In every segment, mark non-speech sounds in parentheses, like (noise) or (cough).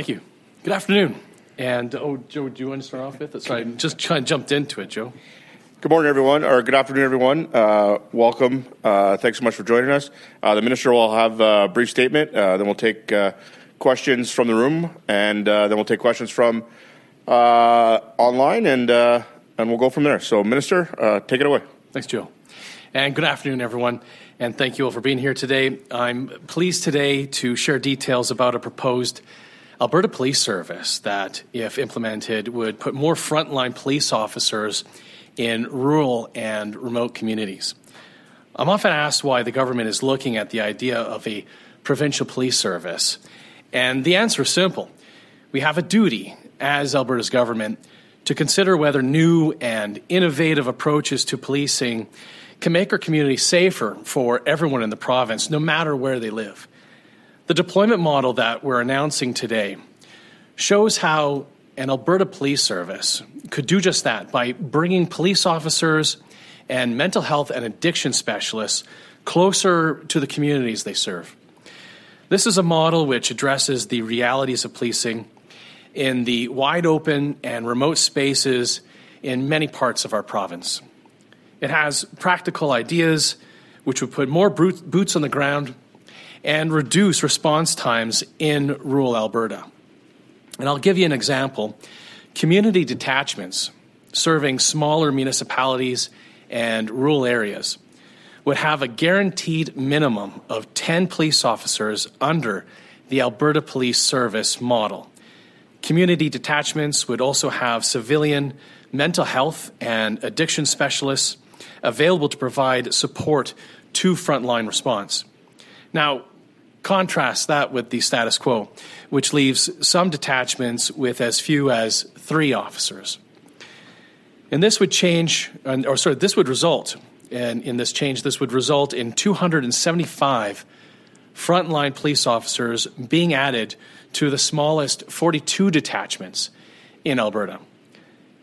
Thank you. Good afternoon. And oh, Joe, do you want to start off with it? Sorry, just kind of jumped into it, Joe. Good morning, everyone, or good afternoon, everyone. Uh, welcome. Uh, thanks so much for joining us. Uh, the minister will have a brief statement. Uh, then we'll take uh, questions from the room, and uh, then we'll take questions from online, and and we'll go from there. So, minister, take it away. Thanks, Joe. And good afternoon, everyone. And thank you all for being here today. I'm pleased today to share details about a proposed Alberta Police Service that, if implemented, would put more frontline police officers in rural and remote communities. I'm often asked why the government is looking at the idea of a provincial police service. And the answer is simple. We have a duty as Alberta's government to consider whether new and innovative approaches to policing can make our community safer for everyone in the province, no matter where they live. The deployment model that we're announcing today shows how an Alberta Police Service could do just that by bringing police officers and mental health and addiction specialists closer to the communities they serve. This is a model which addresses the realities of policing in the wide open and remote spaces in many parts of our province. It has practical ideas which would put more boots on the ground and reduce response times in rural Alberta. And I'll give you an example. Community detachments serving smaller municipalities and rural areas would have a guaranteed minimum of 10 police officers under the Alberta Police Service model. Community detachments would also have civilian mental health and addiction specialists available to provide support to frontline response. Now, Contrast that with the status quo, which leaves some detachments with as few as three officers. And this would change, or sorry, this would result, in this change, this would result in 275 frontline police officers being added to the smallest 42 detachments in Alberta.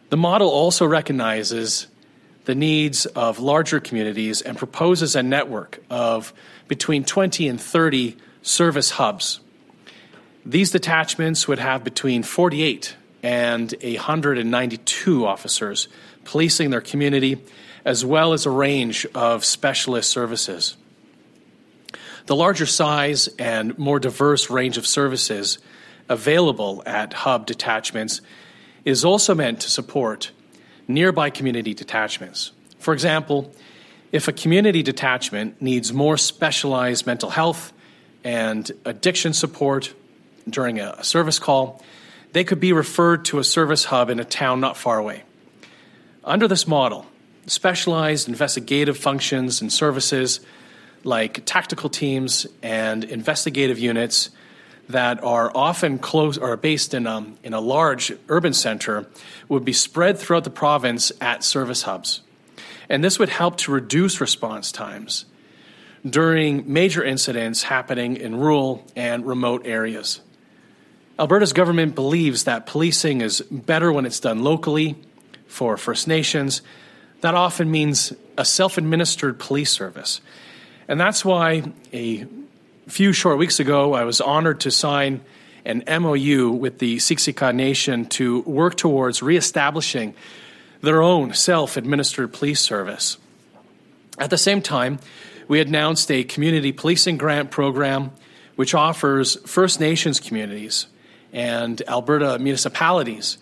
The model also recognizes the needs of larger communities and proposes a network of between 20 and 30 service hubs. These detachments would have between 48 and 192 officers policing their community, as well as a range of specialist services. The larger size and more diverse range of services available at hub detachments is also meant to support nearby community detachments. For example, if a community detachment needs more specialized mental health and addiction support during a service call, they could be referred to a service hub in a town not far away. Under this model, specialized investigative functions and services like tactical teams and investigative units that are often close or based in a, um, in a large urban center would be spread throughout the province at service hubs. And this would help to reduce response times during major incidents happening in rural and remote areas. Alberta's government believes that policing is better when it's done locally for First Nations. That often means a self administered police service. And that's why a few short weeks ago I was honored to sign an MOU with the Siksika Nation to work towards reestablishing their own self administered police service. At the same time, we announced a community policing grant program which offers First Nations communities and Alberta municipalities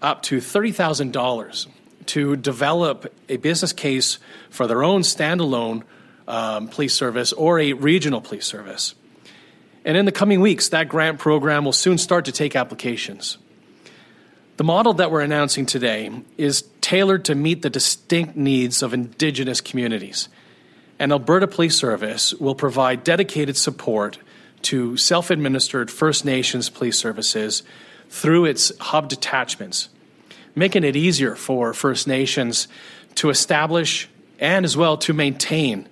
up to $30,000 to develop a business case for their own standalone um, police service or a regional police service. And in the coming weeks, that grant program will soon start to take applications. The model that we're announcing today is tailored to meet the distinct needs of Indigenous communities. And Alberta Police Service will provide dedicated support to self administered First Nations police services through its hub detachments, making it easier for First Nations to establish and as well to maintain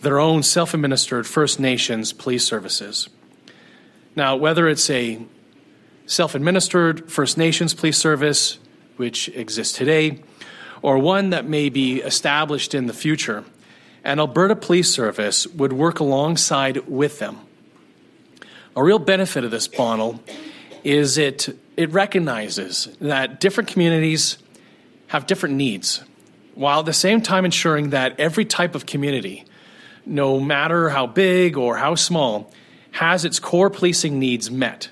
their own self administered First Nations police services. Now, whether it's a self administered First Nations police service, which exists today, or one that may be established in the future, an Alberta Police Service would work alongside with them. A real benefit of this model is it, it recognizes that different communities have different needs, while at the same time ensuring that every type of community, no matter how big or how small, has its core policing needs met.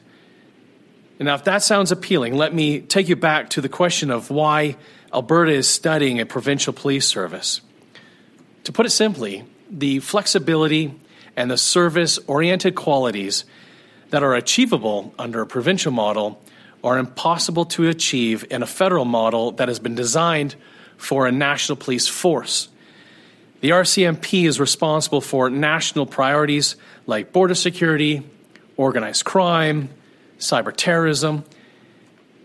And now, if that sounds appealing, let me take you back to the question of why Alberta is studying a provincial police service. To put it simply, the flexibility and the service oriented qualities that are achievable under a provincial model are impossible to achieve in a federal model that has been designed for a national police force. The RCMP is responsible for national priorities like border security, organized crime, cyber terrorism,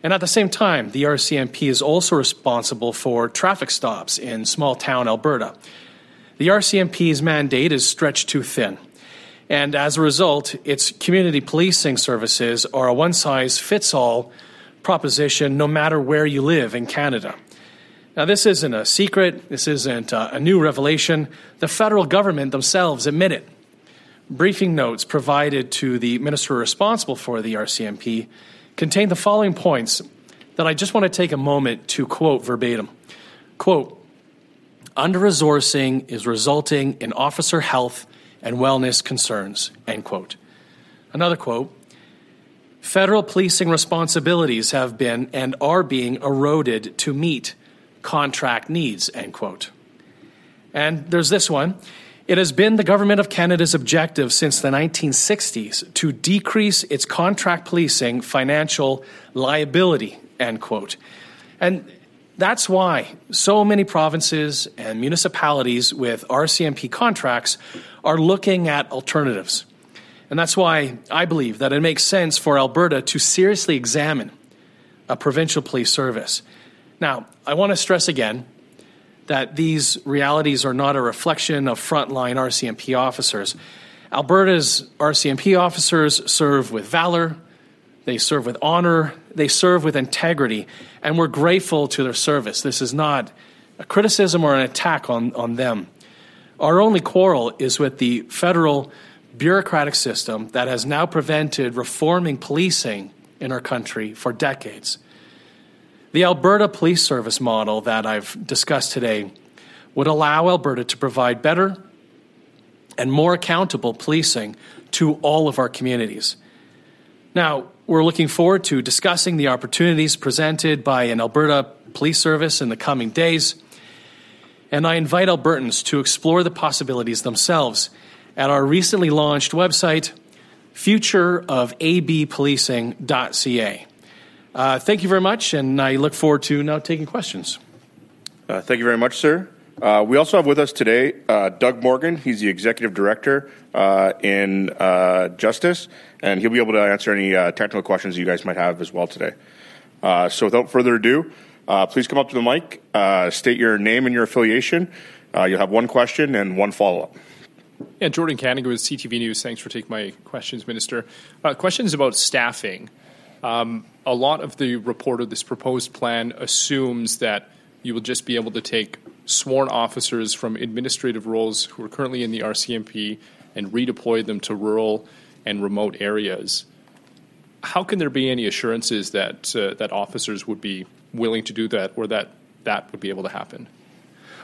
and at the same time, the RCMP is also responsible for traffic stops in small town Alberta. The RCMP's mandate is stretched too thin. And as a result, its community policing services are a one size fits all proposition no matter where you live in Canada. Now, this isn't a secret, this isn't uh, a new revelation. The federal government themselves admit it. Briefing notes provided to the minister responsible for the RCMP contain the following points that I just want to take a moment to quote verbatim. Quote, under resourcing is resulting in officer health and wellness concerns, end quote. Another quote Federal policing responsibilities have been and are being eroded to meet contract needs, end quote. And there's this one. It has been the Government of Canada's objective since the 1960s to decrease its contract policing financial liability, end quote. And that's why so many provinces and municipalities with RCMP contracts are looking at alternatives. And that's why I believe that it makes sense for Alberta to seriously examine a provincial police service. Now, I want to stress again that these realities are not a reflection of frontline RCMP officers. Alberta's RCMP officers serve with valor, they serve with honor, they serve with integrity, and we're grateful to their service. This is not a criticism or an attack on, on them. Our only quarrel is with the federal bureaucratic system that has now prevented reforming policing in our country for decades. The Alberta Police Service model that I've discussed today would allow Alberta to provide better and more accountable policing to all of our communities. Now, we're looking forward to discussing the opportunities presented by an Alberta Police Service in the coming days. And I invite Albertans to explore the possibilities themselves at our recently launched website, futureofabpolicing.ca. Uh, thank you very much, and I look forward to now taking questions. Uh, thank you very much, sir. Uh, we also have with us today uh, Doug Morgan. He's the executive director uh, in uh, Justice, and he'll be able to answer any technical questions you guys might have as well today. so, without further ado, please come up to the mic, state your name and your affiliation. you'll have one question and one follow up. Yeah, Jordan Canning with CTV News. Thanks for taking my questions, Minister. Uh, questions about staffing. Um, a lot of the report of this proposed plan assumes that you will just be able to take sworn officers from administrative roles who are currently in the RCMP and redeploy them to rural and remote areas. How can there be any assurances that uh, that officers would be willing to do that, or that that would be able to happen?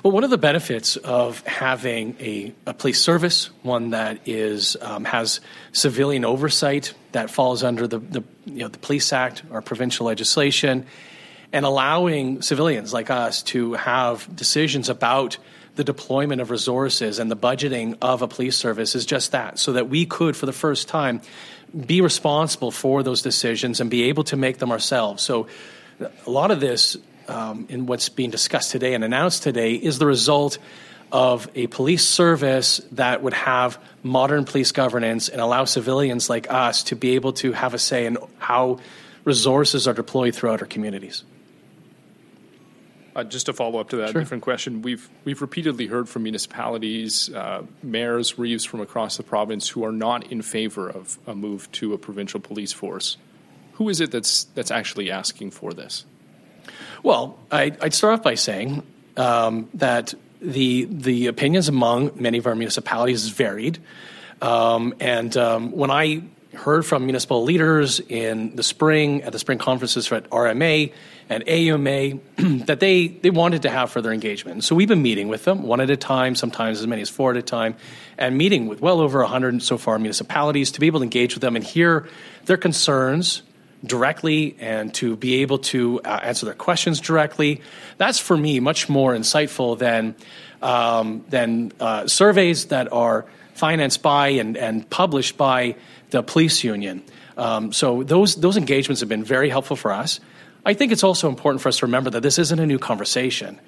Well, one of the benefits of having a, a police service, one that is um, has civilian oversight that falls under the, the, you know, the Police Act or provincial legislation, and allowing civilians like us to have decisions about the deployment of resources and the budgeting of a police service is just that, so that we could, for the first time, be responsible for those decisions and be able to make them ourselves. So, a lot of this um, in what's being discussed today and announced today is the result of a police service that would have modern police governance and allow civilians like us to be able to have a say in how resources are deployed throughout our communities. Uh, just to follow up to that sure. different question, we've we've repeatedly heard from municipalities, uh, mayors, reeves from across the province who are not in favor of a move to a provincial police force. Who is it that's that's actually asking for this? Well, I, would start off by saying um, that the the opinions among many of our municipalities varied, um, and um, when I heard from municipal leaders in the spring at the spring conferences at RMA and AUMA (clears throat) that they, they wanted to have further engagement. So we've been meeting with them one at a time, sometimes as many as four at a time, and meeting with well over 100 so far municipalities to be able to engage with them and hear their concerns directly and to be able to uh, answer their questions directly. That's for me much more insightful than, um, than uh, surveys that are financed by and, and published by the police union. Um, so those, those engagements have been very helpful for us. I think it's also important for us to remember that this isn't a new conversation.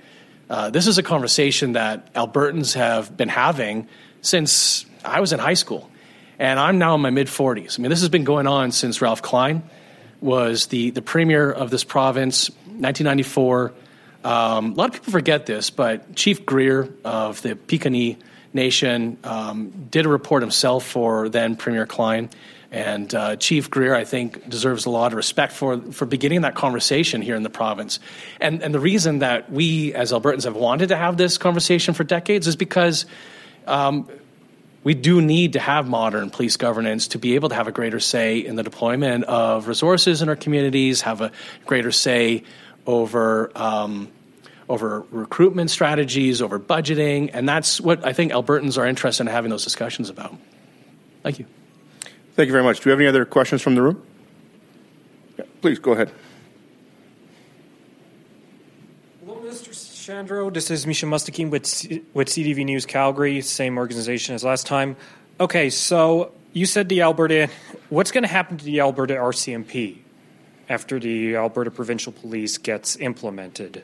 Uh, this is a conversation that Albertans have been having since I was in high school. And I'm now in my mid 40s. I mean, this has been going on since Ralph Klein was the, the premier of this province, 1994. Um, a lot of people forget this, but Chief Greer of the Piikani Nation um, did a report himself for then Premier Klein. And uh, Chief Greer, I think, deserves a lot of respect for, for beginning that conversation here in the province. And, and the reason that we, as Albertans, have wanted to have this conversation for decades is because um, we do need to have modern police governance to be able to have a greater say in the deployment of resources in our communities, have a greater say over. Um, over recruitment strategies, over budgeting, and that's what I think Albertans are interested in having those discussions about. Thank you. Thank you very much. Do we have any other questions from the room? Yeah, please go ahead. Mr. Shandro. This is Misha Mustakim with, with CTV News Calgary, same organization as last time. Okay, so you said the Alberta, what's going to happen to the Alberta RCMP after the Alberta Provincial Police gets implemented?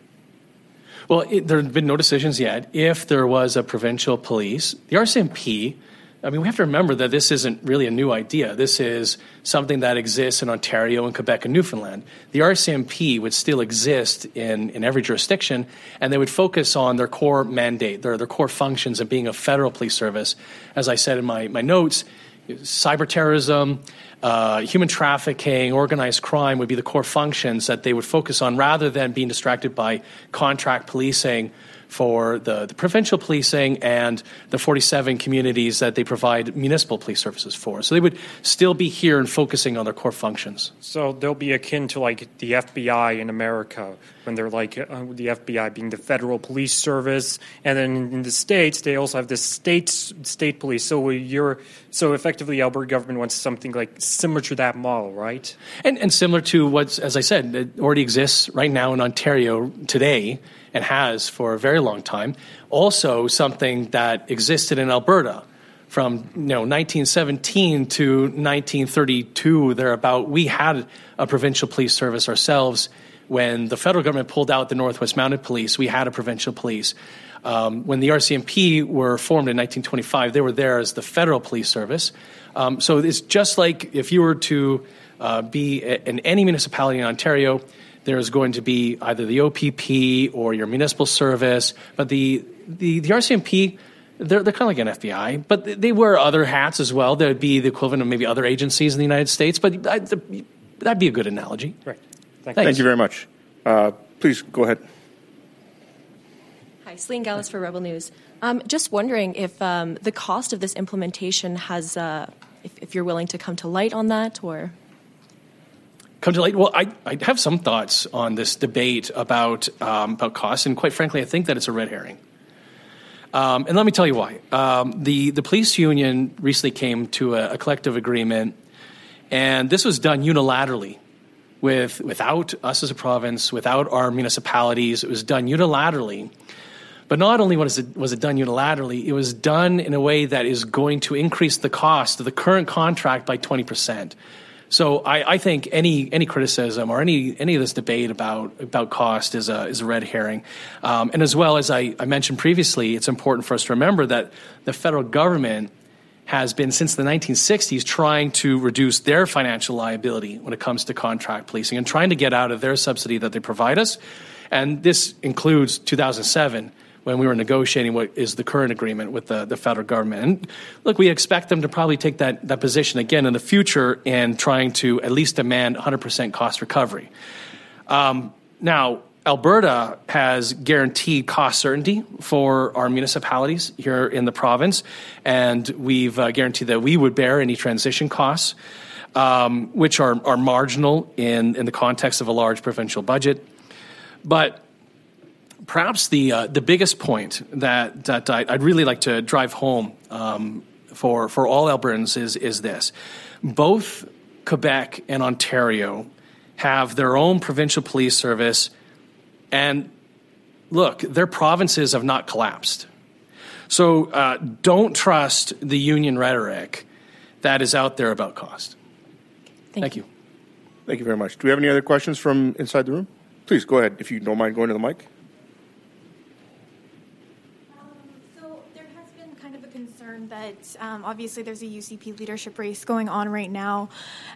Well, it, there have been no decisions yet. If there was a provincial police, the RCMP, I mean, we have to remember that this isn't really a new idea. This is something that exists in Ontario and Quebec and Newfoundland. The RCMP would still exist in, in every jurisdiction, and they would focus on their core mandate, their, their core functions of being a federal police service. As I said in my, my notes, cyber terrorism, uh, human trafficking, organized crime would be the core functions that they would focus on rather than being distracted by contract policing for the, the provincial policing and the 47 communities that they provide municipal police services for. So they would still be here and focusing on their core functions. So they'll be akin to like the FBI in America when they're like uh, the FBI being the federal police service, and then in the states they also have the state state police. So you're so effectively Alberta government wants something like similar to that model, right? And, and similar to what's as I said, it already exists right now in Ontario today and has for a very long time. Also, something that existed in Alberta from you know 1917 to 1932 thereabout. We had a provincial police service ourselves. When the federal government pulled out the Northwest Mounted Police, we had a provincial police. Um, when the RCMP were formed in 1925, they were there as the federal police service. Um, so it's just like if you were to uh, be in any municipality in Ontario, there's going to be either the OPP or your municipal service. But the, the, the RCMP, they're, they're kind of like an FBI, but they wear other hats as well. They'd be the equivalent of maybe other agencies in the United States, but that'd be a good analogy. Right. Thank, Thank you very much. Uh, please go ahead. Hi, Celine Gallus for Rebel News. Um, just wondering if um, the cost of this implementation has, uh, if, if you're willing to come to light on that or come to light? Well, I, I have some thoughts on this debate about um, about costs, and quite frankly, I think that it's a red herring. Um, and let me tell you why. Um, the the police union recently came to a, a, collective agreement, and this was done unilaterally, with without us as a province, without our municipalities. It was done unilaterally. But not only was it, was it done unilaterally, it was done in a way that is going to increase the cost of the current contract by 20%. So I, I, think any any criticism or any any of this debate about about cost is a is a red herring, um, and as well as I, I mentioned previously, it's important for us to remember that the federal government has been since the 1960s trying to reduce their financial liability when it comes to contract policing and trying to get out of their subsidy that they provide us, and this includes 2007 when we were negotiating what is the current agreement with the, the federal government. And look, we expect them to probably take that, that position again in the future and trying to at least demand 100% cost recovery. Um, now, Alberta has guaranteed cost certainty for our municipalities here in the province, and we've uh, guaranteed that we would bear any transition costs. um, which are, are marginal in, in the context of a large provincial budget. But perhaps the, uh, the biggest point that, that I, would really like to drive home um, for, for all Albertans is, is this. Both Quebec and Ontario have their own provincial police service, and look, their provinces have not collapsed. So uh, don't trust the union rhetoric that is out there about cost. Thank, Thank you. you. Thank you very much. Do we have any other questions from inside the room? Please go ahead if you don't mind going to the mic. So there has been kind of a that um, obviously there's a UCP leadership race going on right now,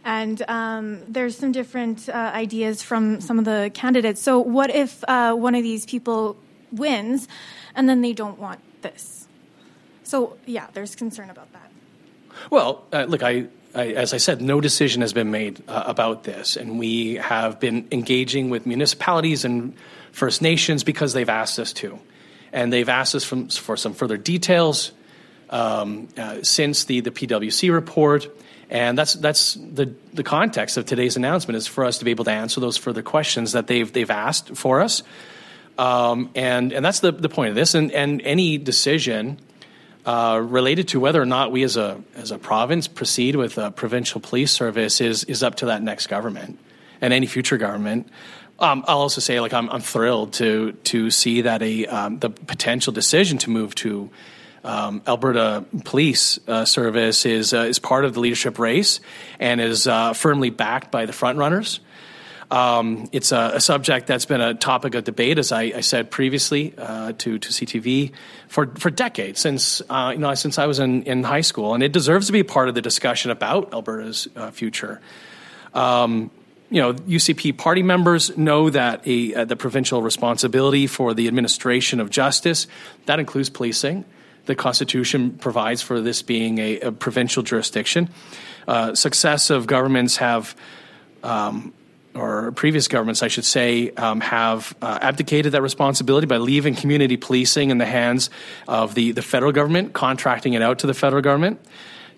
and um, there's some different uh, ideas from some of the candidates. So what if uh, one of these people wins, and then they don't want this? So yeah, there's concern about that. Well, uh, look, I, I, as I said, no decision has been made uh, about this, and we have been engaging with municipalities and First Nations because they've asked us to, and they've asked us from, for some further details um, uh, since the the PwC report. And that's that's the the context of today's announcement is for us to be able to answer those further questions that they've they've asked for us, um, and and that's the the point of this. And and any decision uh, related to whether or not we as a as a province proceed with a provincial police service is is up to that next government and any future government. Um, I'll also say, like, I'm, I'm thrilled to to see that a um, the potential decision to move to um, Alberta Police uh, Service is uh, is part of the leadership race and is uh, firmly backed by the frontrunners. Um, it's a, a, subject that's been a topic of debate, as I, I said previously uh, to, to CTV, for, for decades since uh, you know since I was in, in high school, and it deserves to be part of the discussion about Alberta's future. Um, you know, UCP party members know that a, uh, the provincial responsibility for the administration of justice that includes policing. The Constitution provides for this being a, a provincial jurisdiction. Uh, successive governments have um, or previous governments, I should say, um, have uh, abdicated that responsibility by leaving community policing in the hands of the, the federal government, contracting it out to the federal government,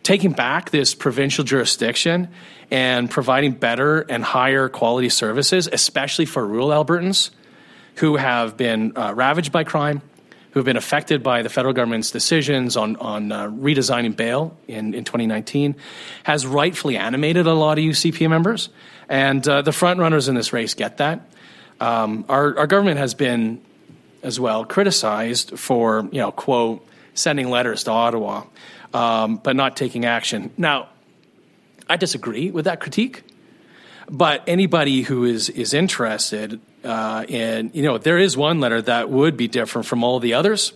taking back this provincial jurisdiction and providing better and higher quality services, especially for rural Albertans who have been uh, ravaged by crime, who have been affected by the federal government's decisions on, on uh, redesigning bail in, in 2019, has rightfully animated a lot of UCP members. And uh, the front runners in this race get that. Um, our, our government has been, as well, criticized for, you know, quote, sending letters to Ottawa, um, but not taking action. Now, I disagree with that critique. But anybody who is is interested uh, in, you know, there is one letter that would be different from all the others,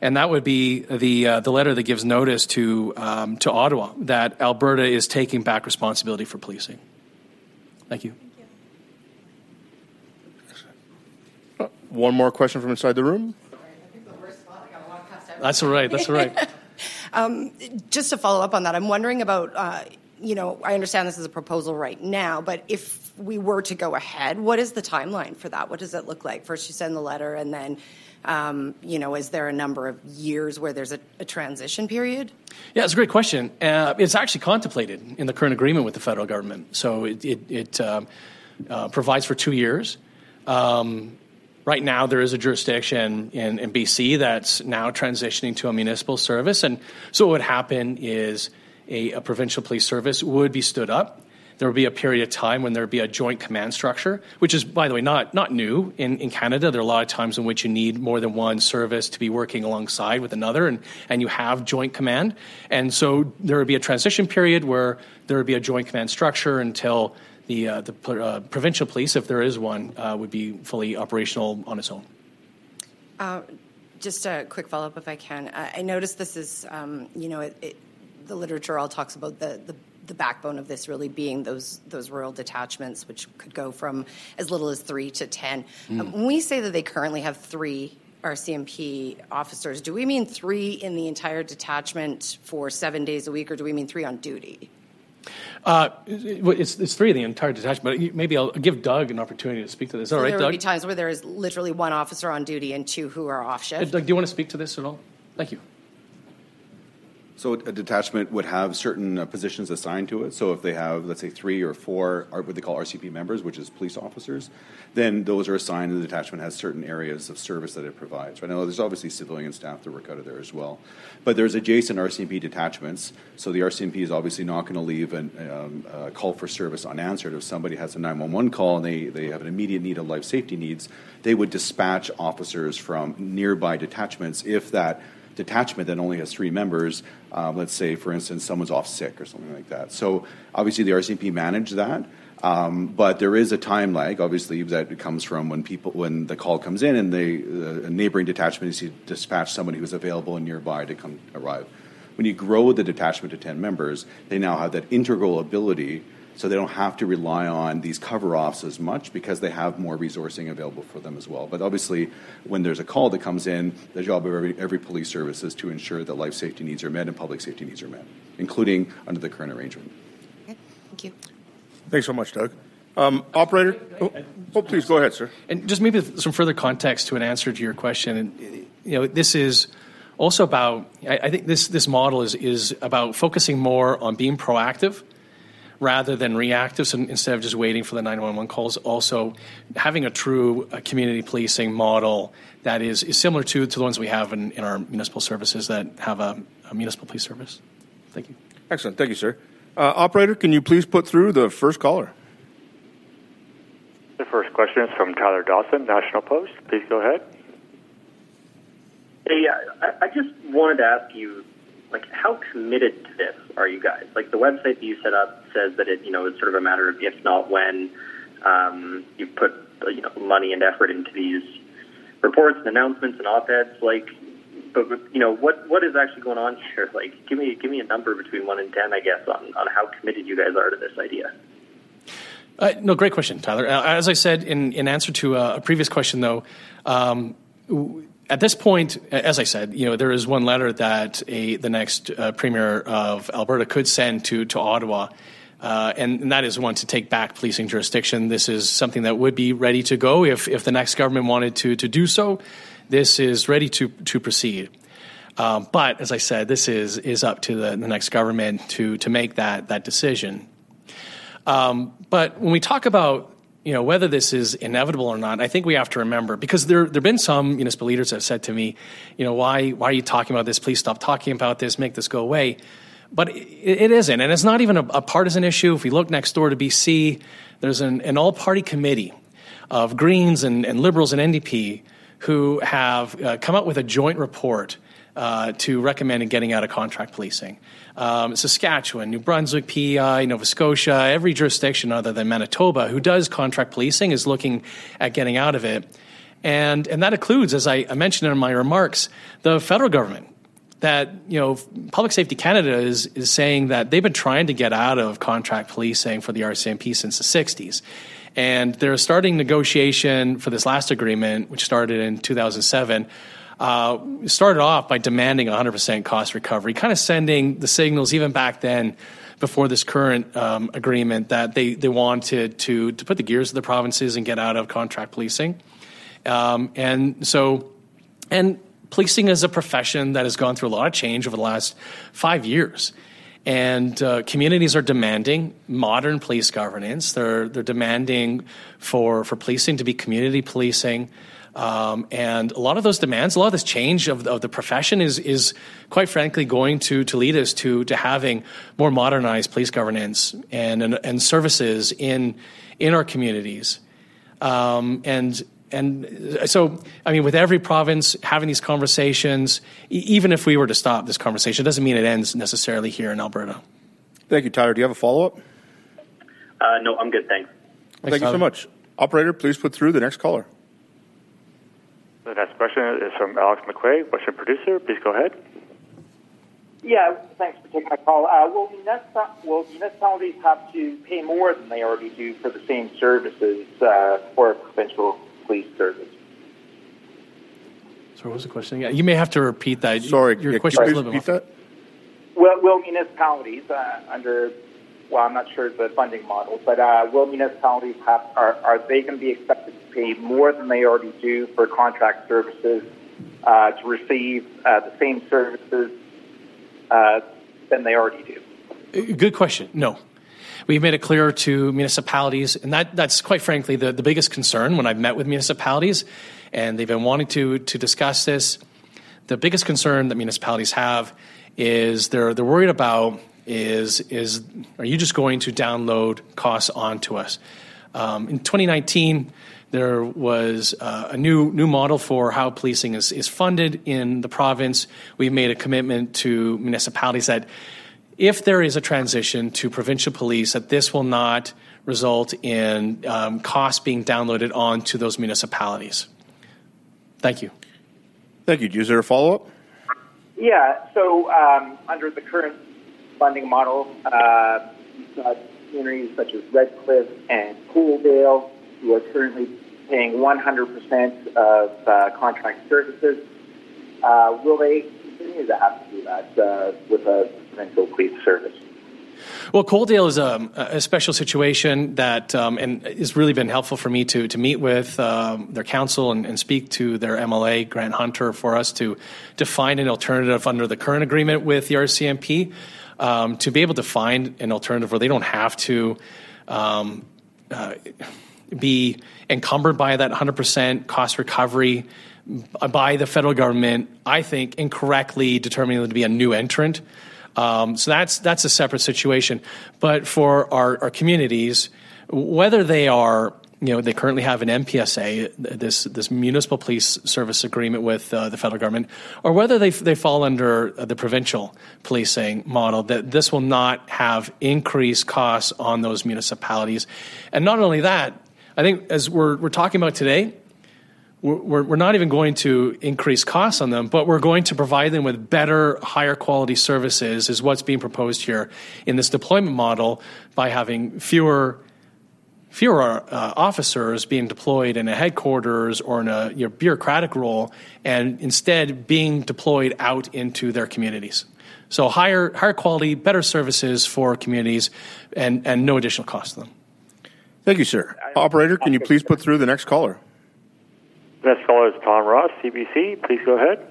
and that would be the uh, the letter that gives notice to um, to Ottawa that Alberta is taking back responsibility for policing. Thank you. Uh, one more question from inside the room. That's all right. That's all right. (laughs) um, just to follow up on that, I'm wondering about. Uh, you know, I understand this is a proposal right now, but if we were to go ahead, what is the timeline for that? What does it look like? First, you send the letter, and then, um, you know, is there a number of years where there's a, a transition period? Yeah, it's a great question. Uh, it's actually contemplated in the current agreement with the federal government. So it, it, it um, uh, provides for two years. Um, right now, there is a jurisdiction in, in BC that's now transitioning to a municipal service. And so what would happen is a, a provincial police service would be stood up there would be a period of time when there would be a joint command structure, which is, by the way, not, not new in, in Canada. There are a lot of times in which you need more than one service to be working alongside with another, and, and you have joint command. And so there would be a transition period where there would be a joint command structure until the, uh, the uh, provincial police, if there is one, uh, would be fully operational on its own. Uh, just a quick follow up, if I can. I noticed this is, um, you know, it, it, the literature all talks about the, the the backbone of this really being those those rural detachments, which could go from as little as three to ten. Mm. Um, when we say that they currently have three RCMP officers, do we mean three in the entire detachment for seven days a week, or do we mean three on duty? Uh, it's, it's three of the entire detachment. But maybe I'll give Doug an opportunity to speak to this. So all right, there Doug. would be times where there is literally one officer on duty and two who are off shift. Doug, do you want to speak to this at all? Thank you. So a detachment would have certain uh, positions assigned to it. So if they have, let's say, three or four, what they call RCMP members, which is police officers, then those are assigned, and the detachment has certain areas of service that it provides. Right now, there's obviously civilian staff that work out of there as well, but there's adjacent RCMP detachments. So the RCMP is obviously not going to leave a um, call for service unanswered. If somebody has a 911 call and they, they have an immediate need of life safety needs, they would dispatch officers from nearby detachments if that detachment that only has three members, um, let's say, for instance, someone's off sick or something like that. So obviously the RCMP manage that. Um, but there is a time lag, obviously, that comes from when people when the call comes in and the, the neighboring detachment is to dispatch somebody who's available and nearby to come arrive. When you grow the detachment to ten members, they now have that integral ability so they don't have to rely on these cover offs as much because they have more resourcing available for them as well. But obviously, when there's a call that comes in, the job of every, every police service is to ensure that life safety needs are met and public safety needs are met, including under the current arrangement. Okay, thank you. Thanks so much, Doug. Um, operator, oh, oh, please go ahead, sir. And just maybe some further context to an answer to your question. And you know, this is also about. I, I think this this model is is about focusing more on being proactive rather than reactive. So instead of just waiting for the 911 calls, also having a true uh, community policing model that is, is similar to, to the ones we have in, in our municipal services that have a, a, municipal police service. Thank you. Excellent. Thank you, sir. Uh, operator, can you please put through the first caller? The first question is from Tyler Dawson, National Post. Please go ahead. Hey, I, I just wanted to ask you like how committed to this are you guys? Like the website that you set up says that it, you know, it's sort of a matter of if not when. Um, you put you know money and effort into these reports and announcements and op-eds. Like, but you know what what is actually going on here? (laughs) Like, give me give me a number between one and ten, I guess, on on how committed you guys are to this idea. Uh, no, great question, Tyler. Uh, as I said in, in answer to a, a previous question, though, um, at this point, as I said, you know, there is one letter that a, the next uh, premier of Alberta could send to, to Ottawa, uh, and, and, that is one to take back policing jurisdiction. This is something that would be ready to go if, if the next government wanted to, to do so. This is ready to, to proceed. Um, but as I said, this is, is up to the, the next government to, to make that, that decision. Um, but when we talk about you know, whether this is inevitable or not, I think we have to remember because there there have been some municipal leaders that have said to me, you know, why why are you talking about this? Please stop talking about this. Make this go away. But it, it isn't, and it's not even a, a, partisan issue. If we look next door to BC, there's an, an all party committee of Greens and, and Liberals and NDP who have uh, come up with a joint report uh, to recommend getting out of contract policing um, Saskatchewan, New Brunswick, PEI, Nova Scotia, every jurisdiction other than Manitoba who does contract policing is looking at getting out of it. And, and that includes, as I, I mentioned in my remarks, the federal government. That you know, Public Safety Canada is is saying that they've been trying to get out of contract policing for the RCMP since the '60s, and they're starting negotiation for this last agreement, which started in 2007 uh, started off by demanding 100% cost recovery, kind of sending the signals even back then before this current um, agreement that they, they wanted to, to put the gears of the provinces and get out of contract policing. Um, and so, and policing is a profession that has gone through a lot of change over the last five years. And uh, communities are demanding modern police governance. They're, they're demanding for, for policing to be community policing. Um, and a lot of those demands, a lot of this change of, of, the profession is, is quite frankly going to, to lead us to, to having more modernized police governance and, and, and services in, in our communities. Um, and, and so, I mean, with every province having these conversations, even if we were to stop this conversation, it doesn't mean it ends necessarily here in Alberta. Thank you, Tyler. Do you have a follow up? Uh, no, I'm good. Thanks. Thank Thanks, you so much. Operator, please put through the next caller. The next question is from Alex McCuaig, Western producer. Please go ahead. Yeah, thanks for taking my call. Uh, will, will, municipalities have to pay more than they already do for the same services uh, for a provincial police service? Sorry, what was the question? Yeah, you may have to repeat that. Sorry, your yeah, question was a little bit that? Will, will municipalities uh, under well, I'm not sure the funding model, but uh, will municipalities have are, are they going to be expected pay more than they already do for contract services uh, to receive uh, the same services uh, than they already do? Good question. No. We've made it clear to municipalities, and that, that's quite frankly the, the biggest concern when I've met with municipalities, and they've been wanting to, to discuss this. The biggest concern that municipalities have is they're, they're worried about is, is are you just going to download costs onto us? Um, in 2019, there was uh, a new new model for how policing is, is funded in the province. We've made a commitment to municipalities that if there is a transition to provincial police, that this will not result in um, costs being downloaded onto those municipalities. Thank you. Thank you. Is there a follow up? Yeah. So um, under the current funding model, uh, you've got communities such as Redcliff and Coaldale who are currently paying 100% of uh, contract services. Uh, will they continue to have to do that uh, with a provincial police service? Well, Coaldale is a, a special situation that, um, and it's really been helpful for me to to meet with um, their council and, and, speak to their MLA Grant Hunter for us to to find an alternative under the current agreement with the RCMP um, to be able to find an alternative where they don't have to. Um, uh, be encumbered by that 100% cost recovery by the federal government, I think, incorrectly determining them to be a new entrant. Um, so that's that's a separate situation. But for our, our communities, whether they are you know, they currently have an MPSA, this this municipal police service agreement with uh, the federal government, or whether they they fall under the provincial policing model. That this will not have increased costs on those municipalities, and not only that, I think as we're, we're talking about today, we're, we're not even going to increase costs on them, but we're going to provide them with better, higher quality services, is what's being proposed here in this deployment model by having fewer fewer uh, officers being deployed in a headquarters or in a you know, bureaucratic role, and instead being deployed out into their communities. So higher higher quality, better services for communities, and, and no additional cost to them. Thank you, sir. Operator, can you please put through the next caller? The next caller is Tom Ross, CBC. Please go ahead.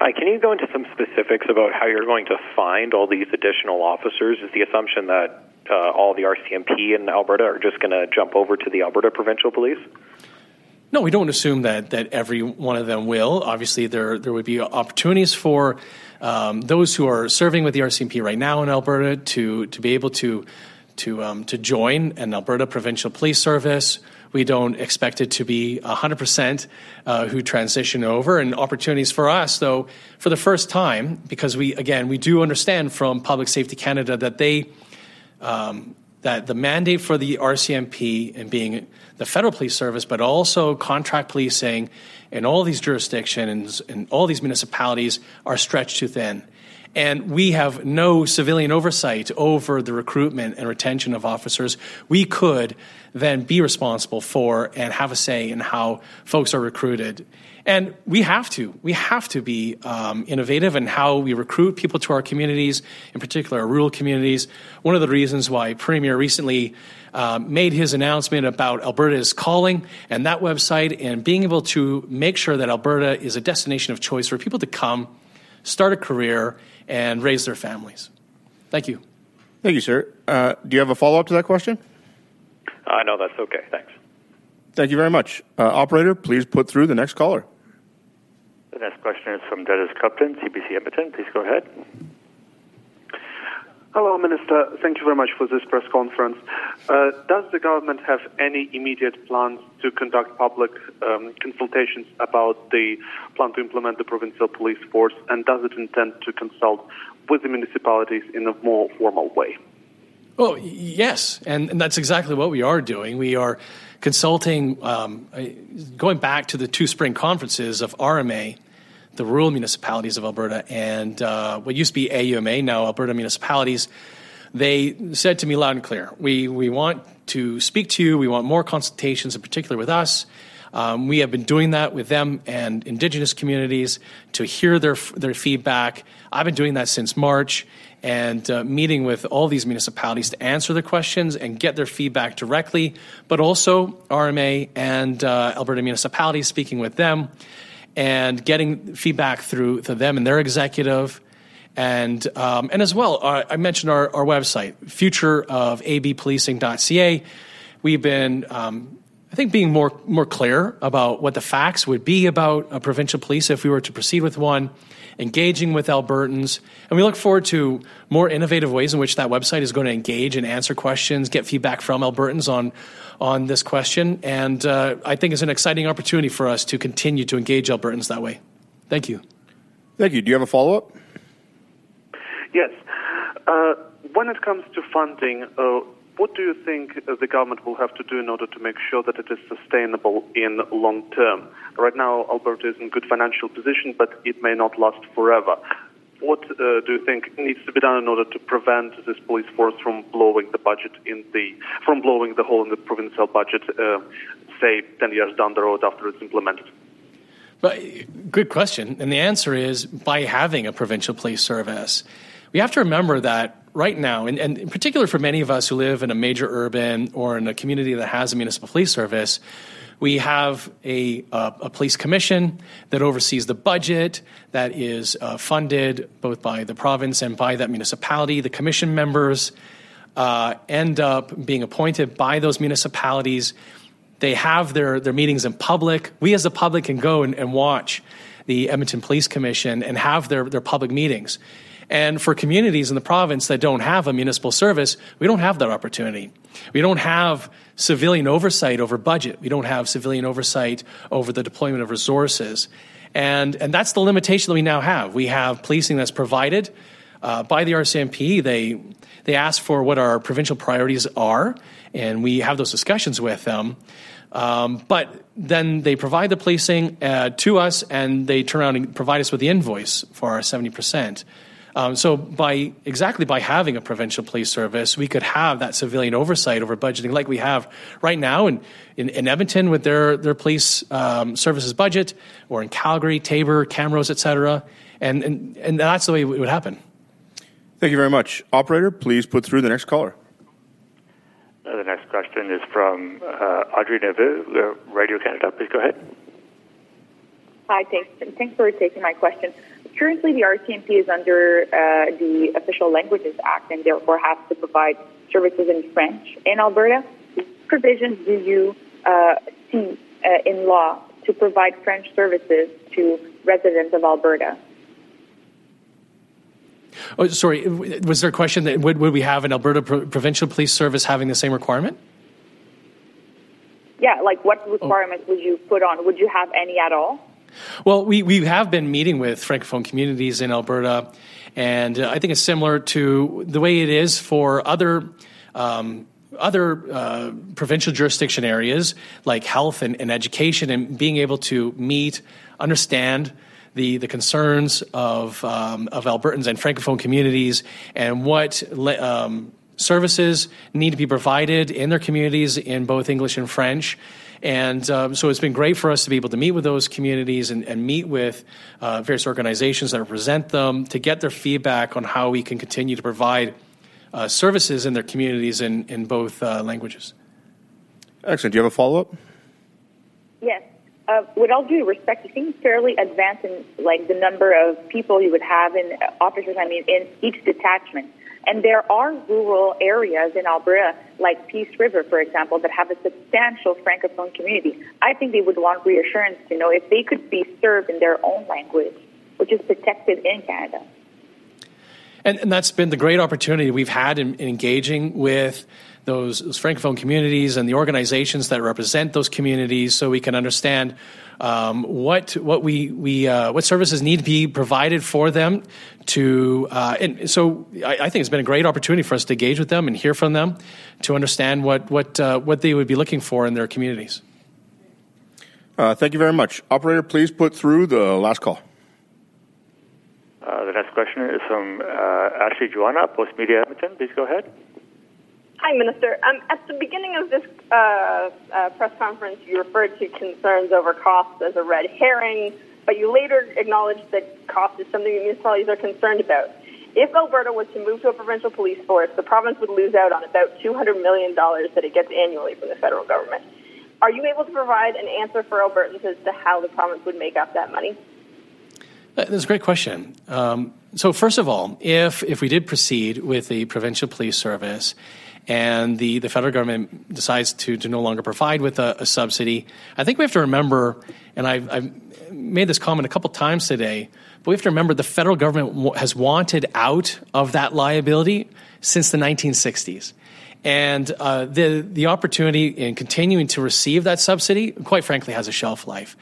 Hi, can you go into some specifics about how you're going to find all these additional officers? Is the assumption that uh, all the RCMP in Alberta are just going to jump over to the Alberta Provincial Police? No, we don't assume that that every one of them will. Obviously, there there would be opportunities for um, those who are serving with the RCMP right now in Alberta to to be able to to, um, to join an Alberta Provincial Police Service. We don't expect it to be 100% uh, who transition over. And opportunities for us, though, for the first time, because we, again, we do understand from Public Safety Canada that they, um, that the mandate for the RCMP and being the federal police service, but also contract policing in all these jurisdictions and all these municipalities are stretched too thin and we have no civilian oversight over the recruitment and retention of officers, we could then be responsible for and have a say in how folks are recruited. And we have to. We have to be um, innovative in how we recruit people to our communities, in particular our rural communities. One of the reasons why Premier recently uh, made his announcement about Alberta's calling and that website and being able to make sure that Alberta is a destination of choice for people to come, start a career, and raise their families. Thank you. Thank you, sir. Uh, do you have a follow up to that question? Uh, no, that's okay. Thanks. Thank you very much. Uh, operator, please put through the next caller. The next question is from Dennis Kovtun, CBC Edmonton. Please go ahead. Hello, Minister. Thank you very much for this press conference. Uh, does the government have any immediate plans to conduct public um, consultations about the plan to implement the provincial police force, and does it intend to consult with the municipalities in a more formal way? Oh, yes, and, and that's exactly what we are doing. We are consulting, um, going back to the two spring conferences of RMA the rural municipalities of Alberta and uh, what used to be AUMA, now Alberta Municipalities, they said to me loud and clear, we, we want to speak to you, we want more consultations, in particular with us. Um, we have been doing that with them and Indigenous communities to hear their, their feedback. I've been doing that since March and uh, meeting with all these municipalities to answer their questions and get their feedback directly, but also RMA and uh, Alberta municipalities, speaking with them and getting feedback through to them and their executive And, um, and as well, uh, I mentioned our, our website, futureofabpolicing.ca. We've been, um, I think, being more, more clear about what the facts would be about a provincial police if we were to proceed with one, engaging with Albertans. And we look forward to more innovative ways in which that website is going to engage and answer questions, get feedback from Albertans on, on this question. And uh, I think it's an exciting opportunity for us to continue to engage Albertans that way. Thank you. Thank you. Do you have a follow up? Yes. Uh, when it comes to funding, uh, what do you think the government will have to do in order to make sure that it is sustainable in long term? Right now, Alberta is in good financial position, but it may not last forever. What uh, do you think needs to be done in order to prevent this police force from blowing the budget in the from blowing the hole in the provincial budget, uh, say ten years down the road after it's implemented? But good question, and the answer is by having a provincial police service. We have to remember that right now, and, and, in particular for many of us who live in a major urban or in a community that has a municipal police service, we have a, uh, a police commission that oversees the budget that is uh, funded both by the province and by that municipality. The commission members uh, end up being appointed by those municipalities. They have their, their meetings in public. We as the public can go and, and watch the Edmonton Police Commission and have their, their public meetings. And for communities in the province that don't have a municipal service, we don't have that opportunity. We don't have civilian oversight over budget. We don't have civilian oversight over the deployment of resources. And, and that's the limitation that we now have. We have policing that's provided uh, by the RCMP. They, they ask for what our provincial priorities are, and we have those discussions with them. Um, but then they provide the policing uh, to us, and they turn around and provide us with the invoice for our 70%. Um, so by exactly by having a provincial police service, we could have that civilian oversight over budgeting like we have right now in, in, in Edmonton with their, their police um, services budget, or in Calgary, Taber, Camrose, et cetera. And, and, and that's the way it would happen. Thank you very much. Operator, please put through the next caller. Uh, the next question is from uh, Audrey Neveu, uh, Radio Canada. Please go ahead. Hi, thanks. Thanks for taking my question. Currently, the RCMP is under uh, the Official Languages Act and therefore has to provide services in French in Alberta. What provisions do you uh, see uh, in law to provide French services to residents of Alberta? Oh, sorry. Was there a question that would, would we have an Alberta Pro- Provincial Police Service having the same requirement? Yeah, like what requirements oh. would you put on? Would you have any at all? Well, we, we have been meeting with Francophone communities in Alberta, and uh, I think it's similar to the way it is for other. Um, other uh, provincial jurisdiction areas like health and, and, education, and being able to meet, understand the, the concerns of, um, of Albertans and Francophone communities and what le- um, services need to be provided in their communities in both English and French. And um, so it's been great for us to be able to meet with those communities and, and meet with uh, various organizations that represent them to get their feedback on how we can continue to provide uh, services in their communities in, in both uh, languages. Excellent. Do you have a follow up? Yes. Uh, with all due respect, you seem fairly advanced in like the number of people you would have in officers. I mean, in each detachment. And there are rural areas in Alberta, like Peace River, for example, that have a substantial Francophone community. I think they would want reassurance to know if they could be served in their own language, which is protected in Canada. And, and that's been the great opportunity we've had in, in engaging with those, those, Francophone communities and the organizations that represent those communities so we can understand um, what what we, we uh, what services need to be provided for them to uh, and so I, I, think it's been a great opportunity for us to engage with them and hear from them to understand what what uh, what they would be looking for in their communities. Uh, thank you very much, operator. Please put through the last call. Uh, the next question is from uh, Ashley Joannou, Postmedia Edmonton. Please go ahead. Hi, Minister. Um, at the beginning of this uh, uh, press conference, you referred to concerns over costs as a red herring, but you later acknowledged that cost is something that municipalities are concerned about. If Alberta was to move to a provincial police force, the province would lose out on about $200 million that it gets annually from the federal government. Are you able to provide an answer for Albertans as to how the province would make up that money? Uh, That's a great question. Um, so, first of all, if if we did proceed with the provincial police service, and the, the federal government decides to, to no longer provide with a, a subsidy, I think we have to remember, and I've, I've made this comment a couple times today, but we have to remember the federal government has wanted out of that liability since the 1960s. And uh, the, the opportunity in continuing to receive that subsidy, quite frankly, has a shelf life.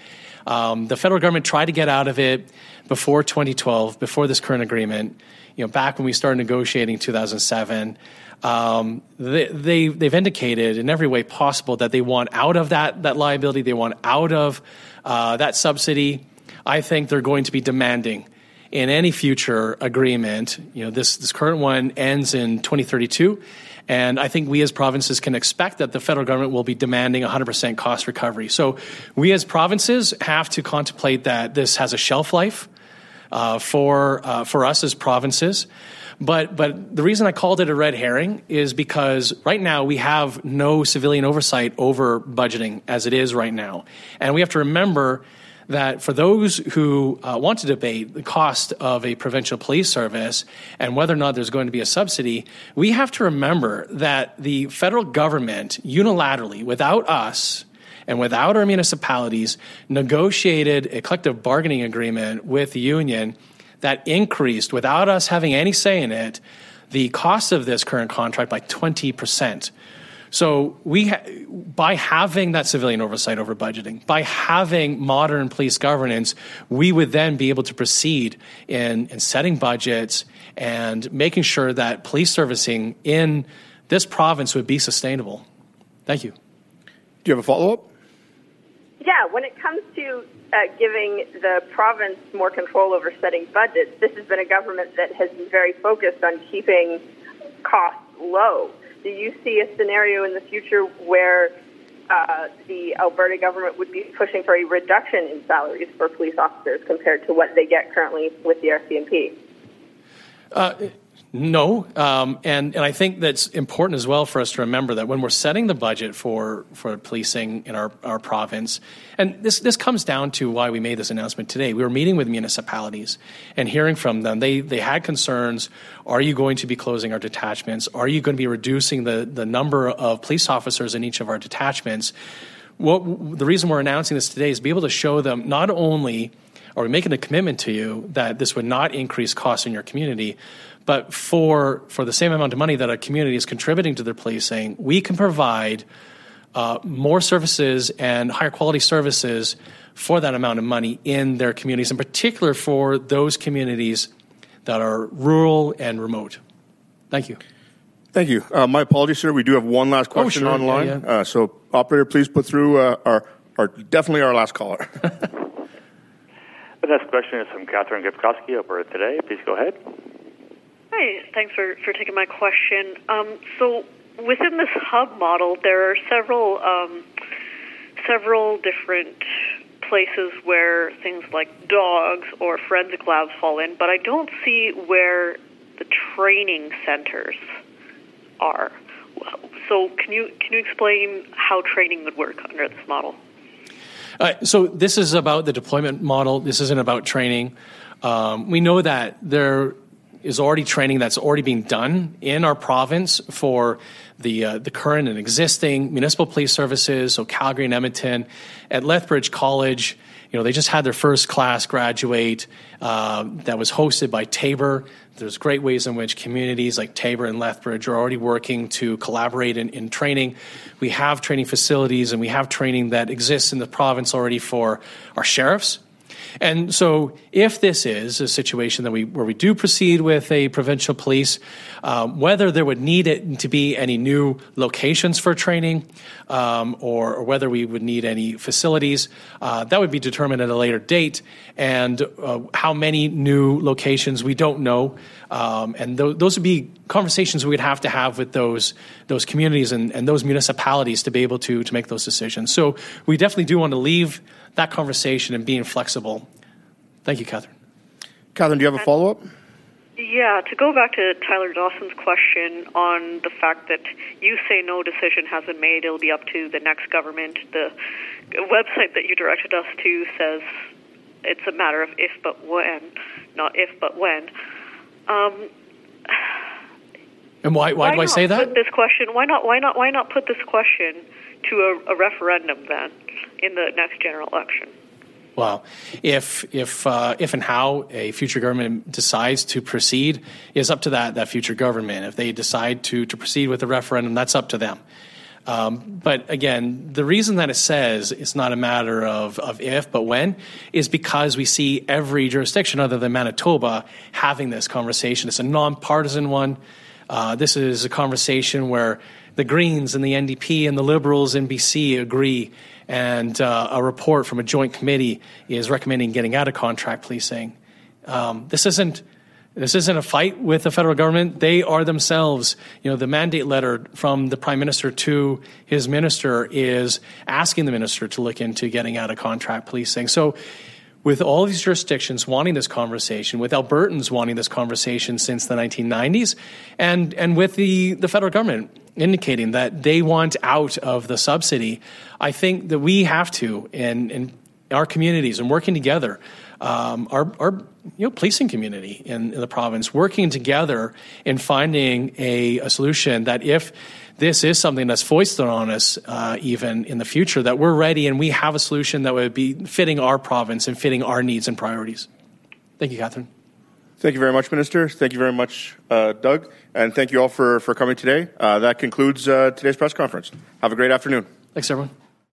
Um, the federal government tried to get out of it before 2012, before this current agreement. You know, back when we started negotiating in 2007, um, they, they they've indicated in every way possible that they want out of that that liability. They want out of uh, that subsidy. I think they're going to be demanding in any future agreement. You know, this this current one ends in 2032. And I think we as provinces can expect that the federal government will be demanding 100% cost recovery. So we as provinces have to contemplate that this has a shelf life uh, for, uh, for us as provinces. But, but the reason I called it a red herring is because right now we have no civilian oversight over budgeting as it is right now. And we have to remember that for those who uh, want to debate the cost of a provincial police service and whether or not there's going to be a subsidy, we have to remember that the federal government unilaterally, without us, and without our municipalities, negotiated a collective bargaining agreement with the union that increased, without us having any say in it, the cost of this current contract by 20%. So we, ha- by having that civilian oversight over budgeting, by having modern police governance, we would then be able to proceed in, in setting budgets and making sure that police servicing in this province would be sustainable. Thank you. Do you have a follow up? Yeah, when it comes to uh, giving the province more control over setting budgets, this has been a government that has been very focused on keeping costs low. Do you see a scenario in the future where uh, the Alberta government would be pushing for a reduction in salaries for police officers compared to what they get currently with the RCMP? Uh, no, um, and and I think that's important as well for us to remember that when we're setting the budget for for policing in our, our province, and this this comes down to why we made this announcement today. We were meeting with municipalities and hearing from them. They they had concerns. Are you going to be closing our detachments? Are you going to be reducing the the number of police officers in each of our detachments? What the reason we're announcing this today is to be able to show them not only we making a commitment to you that this would not increase costs in your community, but for for the same amount of money that a community is contributing to their policing, we can provide uh, more services and higher quality services for that amount of money in their communities, in particular for those communities that are rural and remote. Thank you. Thank you. Uh, my apologies, sir. We do have one last Oh, question sure. online. Yeah, yeah. Uh, so, operator, please put through uh, our, our definitely our last caller. (laughs) The next question is from Catherine Griwkowsky, Alberta Today. Please go ahead. Hi, thanks for, for taking my question. Um, so, within this hub model, there are several um, several different places where things like dogs or forensic labs fall in, but I don't see where the training centers are. So, can you can you explain how training would work under this model? So this is about the deployment model. This isn't about training. Um, we know that there is already training that's already being done in our province for the uh, the current and existing municipal police services. So Calgary and Edmonton, at Lethbridge College, you know they just had their first class graduate uh, that was hosted by Taber. There's great ways in which communities like Taber and Lethbridge are already working to collaborate in, in training. We have training facilities and we have training that exists in the province already for our sheriffs. And so, if this is a situation that we where we do proceed with a provincial police, um, whether there would need it to be any new locations for training, um, or, or whether we would need any facilities, uh, that would be determined at a later date. And uh, how many new locations we don't know, um, and th- those would be conversations we would have to have with those those communities and, and those municipalities to be able to to make those decisions. So we definitely do want to leave that conversation and being flexible. Thank you, Catherine. Catherine, do you have a follow up? Yeah, to go back to Tyler Dawson's question on the fact that you say no decision has been made, it'll be up to the next government. The website that you directed us to says it's a matter of if but when, not if but when. Um, and why why, do I say that? Put this question. Why not? Why not? Why not put this question to a, a referendum then in the next general election? Well, if if uh, if and how a future government decides to proceed is up to that that future government. If they decide to to proceed with the referendum, that's up to them. Um, but again, the reason that it says it's not a matter of, of if, but when, is because we see every jurisdiction other than Manitoba having this conversation. It's a nonpartisan one. Uh, this is a conversation where the Greens and the NDP and the Liberals in BC agree, and uh, a report from a joint committee is recommending getting out of contract policing. Um, this isn't this isn't a fight with the federal government. They are themselves, you know, the mandate letter from the prime minister to his minister is asking the minister to look into getting out of contract policing. So with all these jurisdictions wanting this conversation, with Albertans wanting this conversation since the 1990s, and, and with the, the federal government indicating that they want out of the subsidy, I think that we have to, in, in our communities and working together, um, our, our you know, policing community in, in, the province, working together in finding a, a solution that if this is something that's foisted on us uh, even in the future, that we're ready and we have a solution that would be fitting our province and fitting our needs and priorities. Thank you, Catherine. Thank you very much, Minister. Thank you very much, uh, Doug. And thank you all for, for coming today. Uh, that concludes uh, today's press conference. Have a great afternoon. Thanks, everyone.